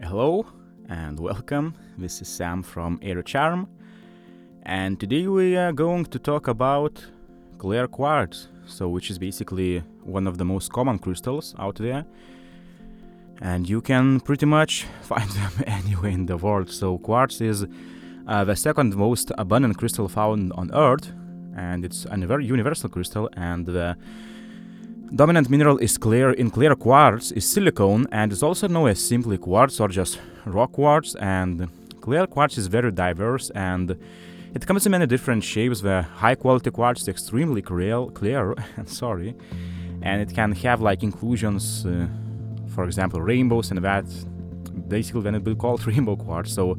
Hello and welcome. This is Sam from Airycharm, and today we are going to talk about clear quartz, so which is basically one of the most common crystals out there, and you can pretty much find them anywhere in the world. So quartz is uh, the second most abundant crystal found on Earth, and it's a very universal crystal, and the Dominant mineral is clear in clear quartz is silicon and is also known as simply quartz or just rock quartz and clear quartz is very diverse and it comes in many different shapes. The high quality quartz is extremely clear, clear sorry, and it can have like inclusions, uh, for example, rainbows and that. Basically, then it will be called rainbow quartz. So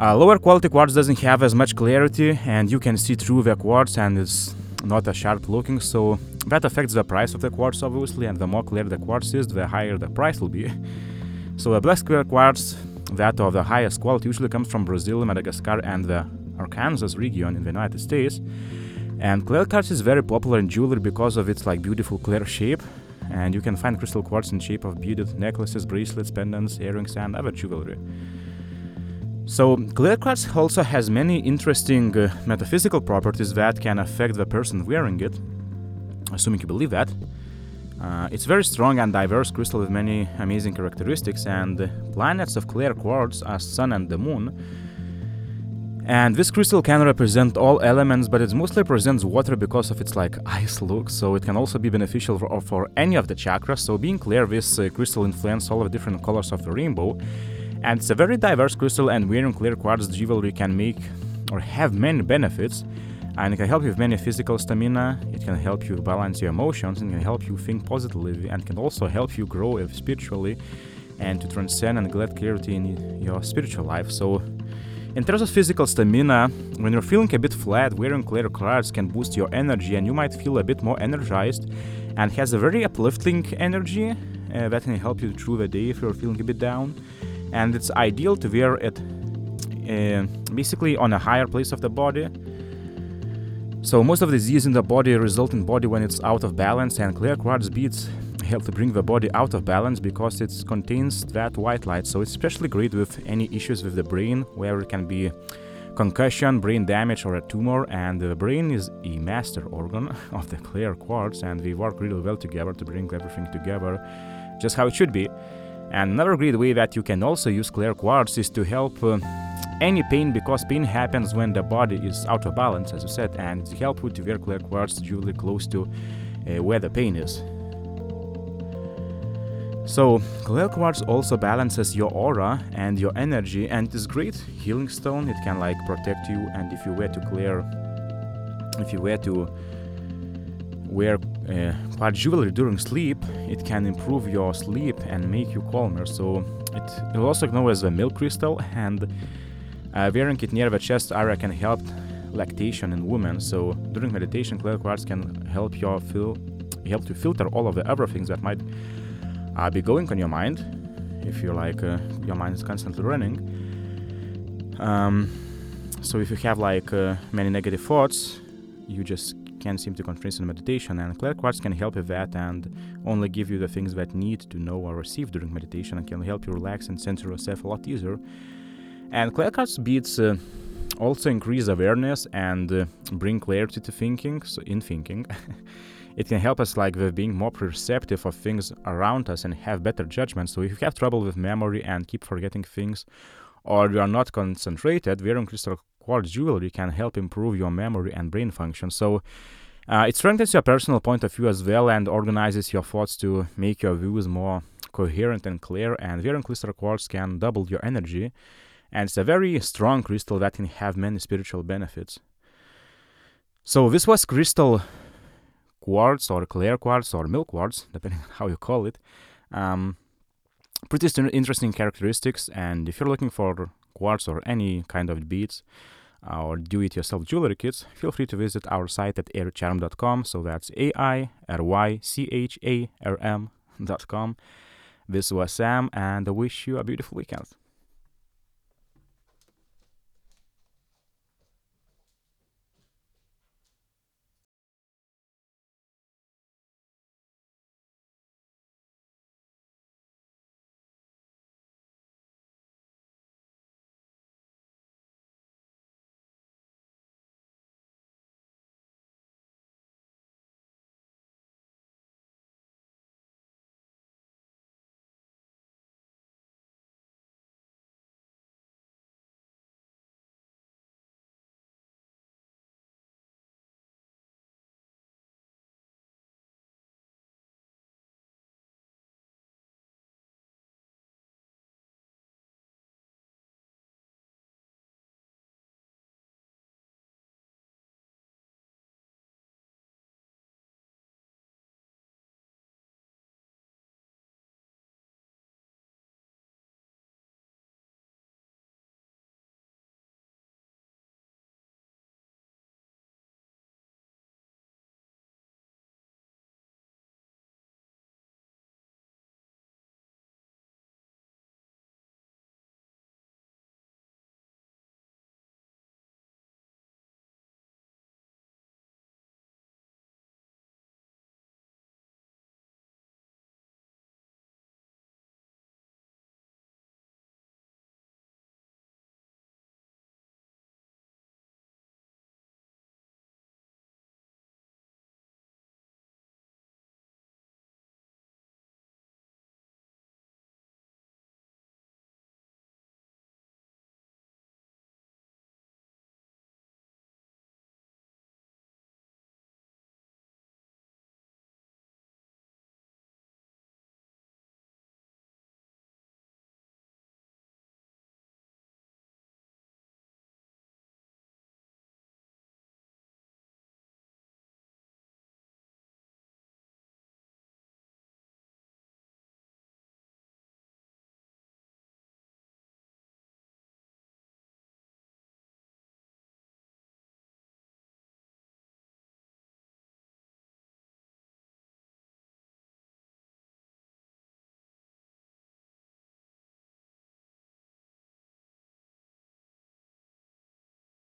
uh, lower quality quartz doesn't have as much clarity, and you can see through the quartz, and it's not as sharp looking. So that affects the price of the quartz, obviously, and the more clear the quartz is, the higher the price will be. so a black clear quartz, that of the highest quality, usually comes from Brazil, Madagascar, and the Arkansas region in the United States. And clear quartz is very popular in jewelry because of its like beautiful clear shape. And you can find crystal quartz in shape of beaded necklaces, bracelets, pendants, earrings, and other jewelry. So, clear quartz also has many interesting uh, metaphysical properties that can affect the person wearing it assuming you believe that. Uh, it's very strong and diverse crystal with many amazing characteristics, and planets of clear quartz are Sun and the Moon. And this crystal can represent all elements, but it mostly represents water because of its like ice look. So it can also be beneficial for, for any of the chakras. So being clear, this uh, crystal influences all the different colors of the rainbow, and it's a very diverse crystal. And wearing clear quartz jewelry can make or have many benefits and it can help you with many physical stamina it can help you balance your emotions and can help you think positively and can also help you grow spiritually and to transcend and get clarity in your spiritual life so in terms of physical stamina, when you're feeling a bit flat, wearing clear quartz can boost your energy and you might feel a bit more energized and has a very uplifting energy uh, that can help you through the day if you're feeling a bit down. And it's ideal to wear it uh, basically on a higher place of the body so most of the disease in the body result in body when it's out of balance and clear quartz beads help to bring the body out of balance because it contains that white light. So it's especially great with any issues with the brain where it can be concussion, brain damage or a tumor and the brain is a master organ of the clear quartz and we work really well together to bring everything together just how it should be. And another great way that you can also use clear quartz is to help uh, any pain because pain happens when the body is out of balance, as you said, and it's helpful to wear clear quartz usually close to uh, where the pain is. So, clear quartz also balances your aura and your energy, and it's great healing stone. It can like protect you, and if you were to clear, if you were to wear uh, quartz jewelry during sleep, it can improve your sleep and make you calmer. So it, it is also known as the milk crystal, and wearing it near the chest area can help lactation in women. So during meditation, clear quartz can help you feel help to filter all of the other things that might uh, be going on your mind if you're like uh, your mind is constantly running. Um, so if you have like uh, many negative thoughts, you just can't seem to concentrate on meditation and clear quartz can help with that and only give you the things that need to know or receive during meditation and can help you relax and center yourself a lot easier and clear quartz beads uh, also increase awareness and uh, bring clarity to thinking so in thinking it can help us like with being more perceptive of things around us and have better judgment so if you have trouble with memory and keep forgetting things or you are not concentrated wearing crystal quartz jewelry can help improve your memory and brain function. So uh, it strengthens your personal point of view as well and organizes your thoughts to make your views more coherent and clear. And wearing crystal quartz can double your energy. And it's a very strong crystal that can have many spiritual benefits. So this was crystal quartz or clear quartz or milk quartz, depending on how you call it. Um, pretty interesting characteristics. And if you're looking for quartz or any kind of beads, or do-it-yourself jewelry kits, feel free to visit our site at airycharm.com. So that's A-I-R-Y-C-H-A-R-M.com. This was Sam, and I wish you a beautiful weekend.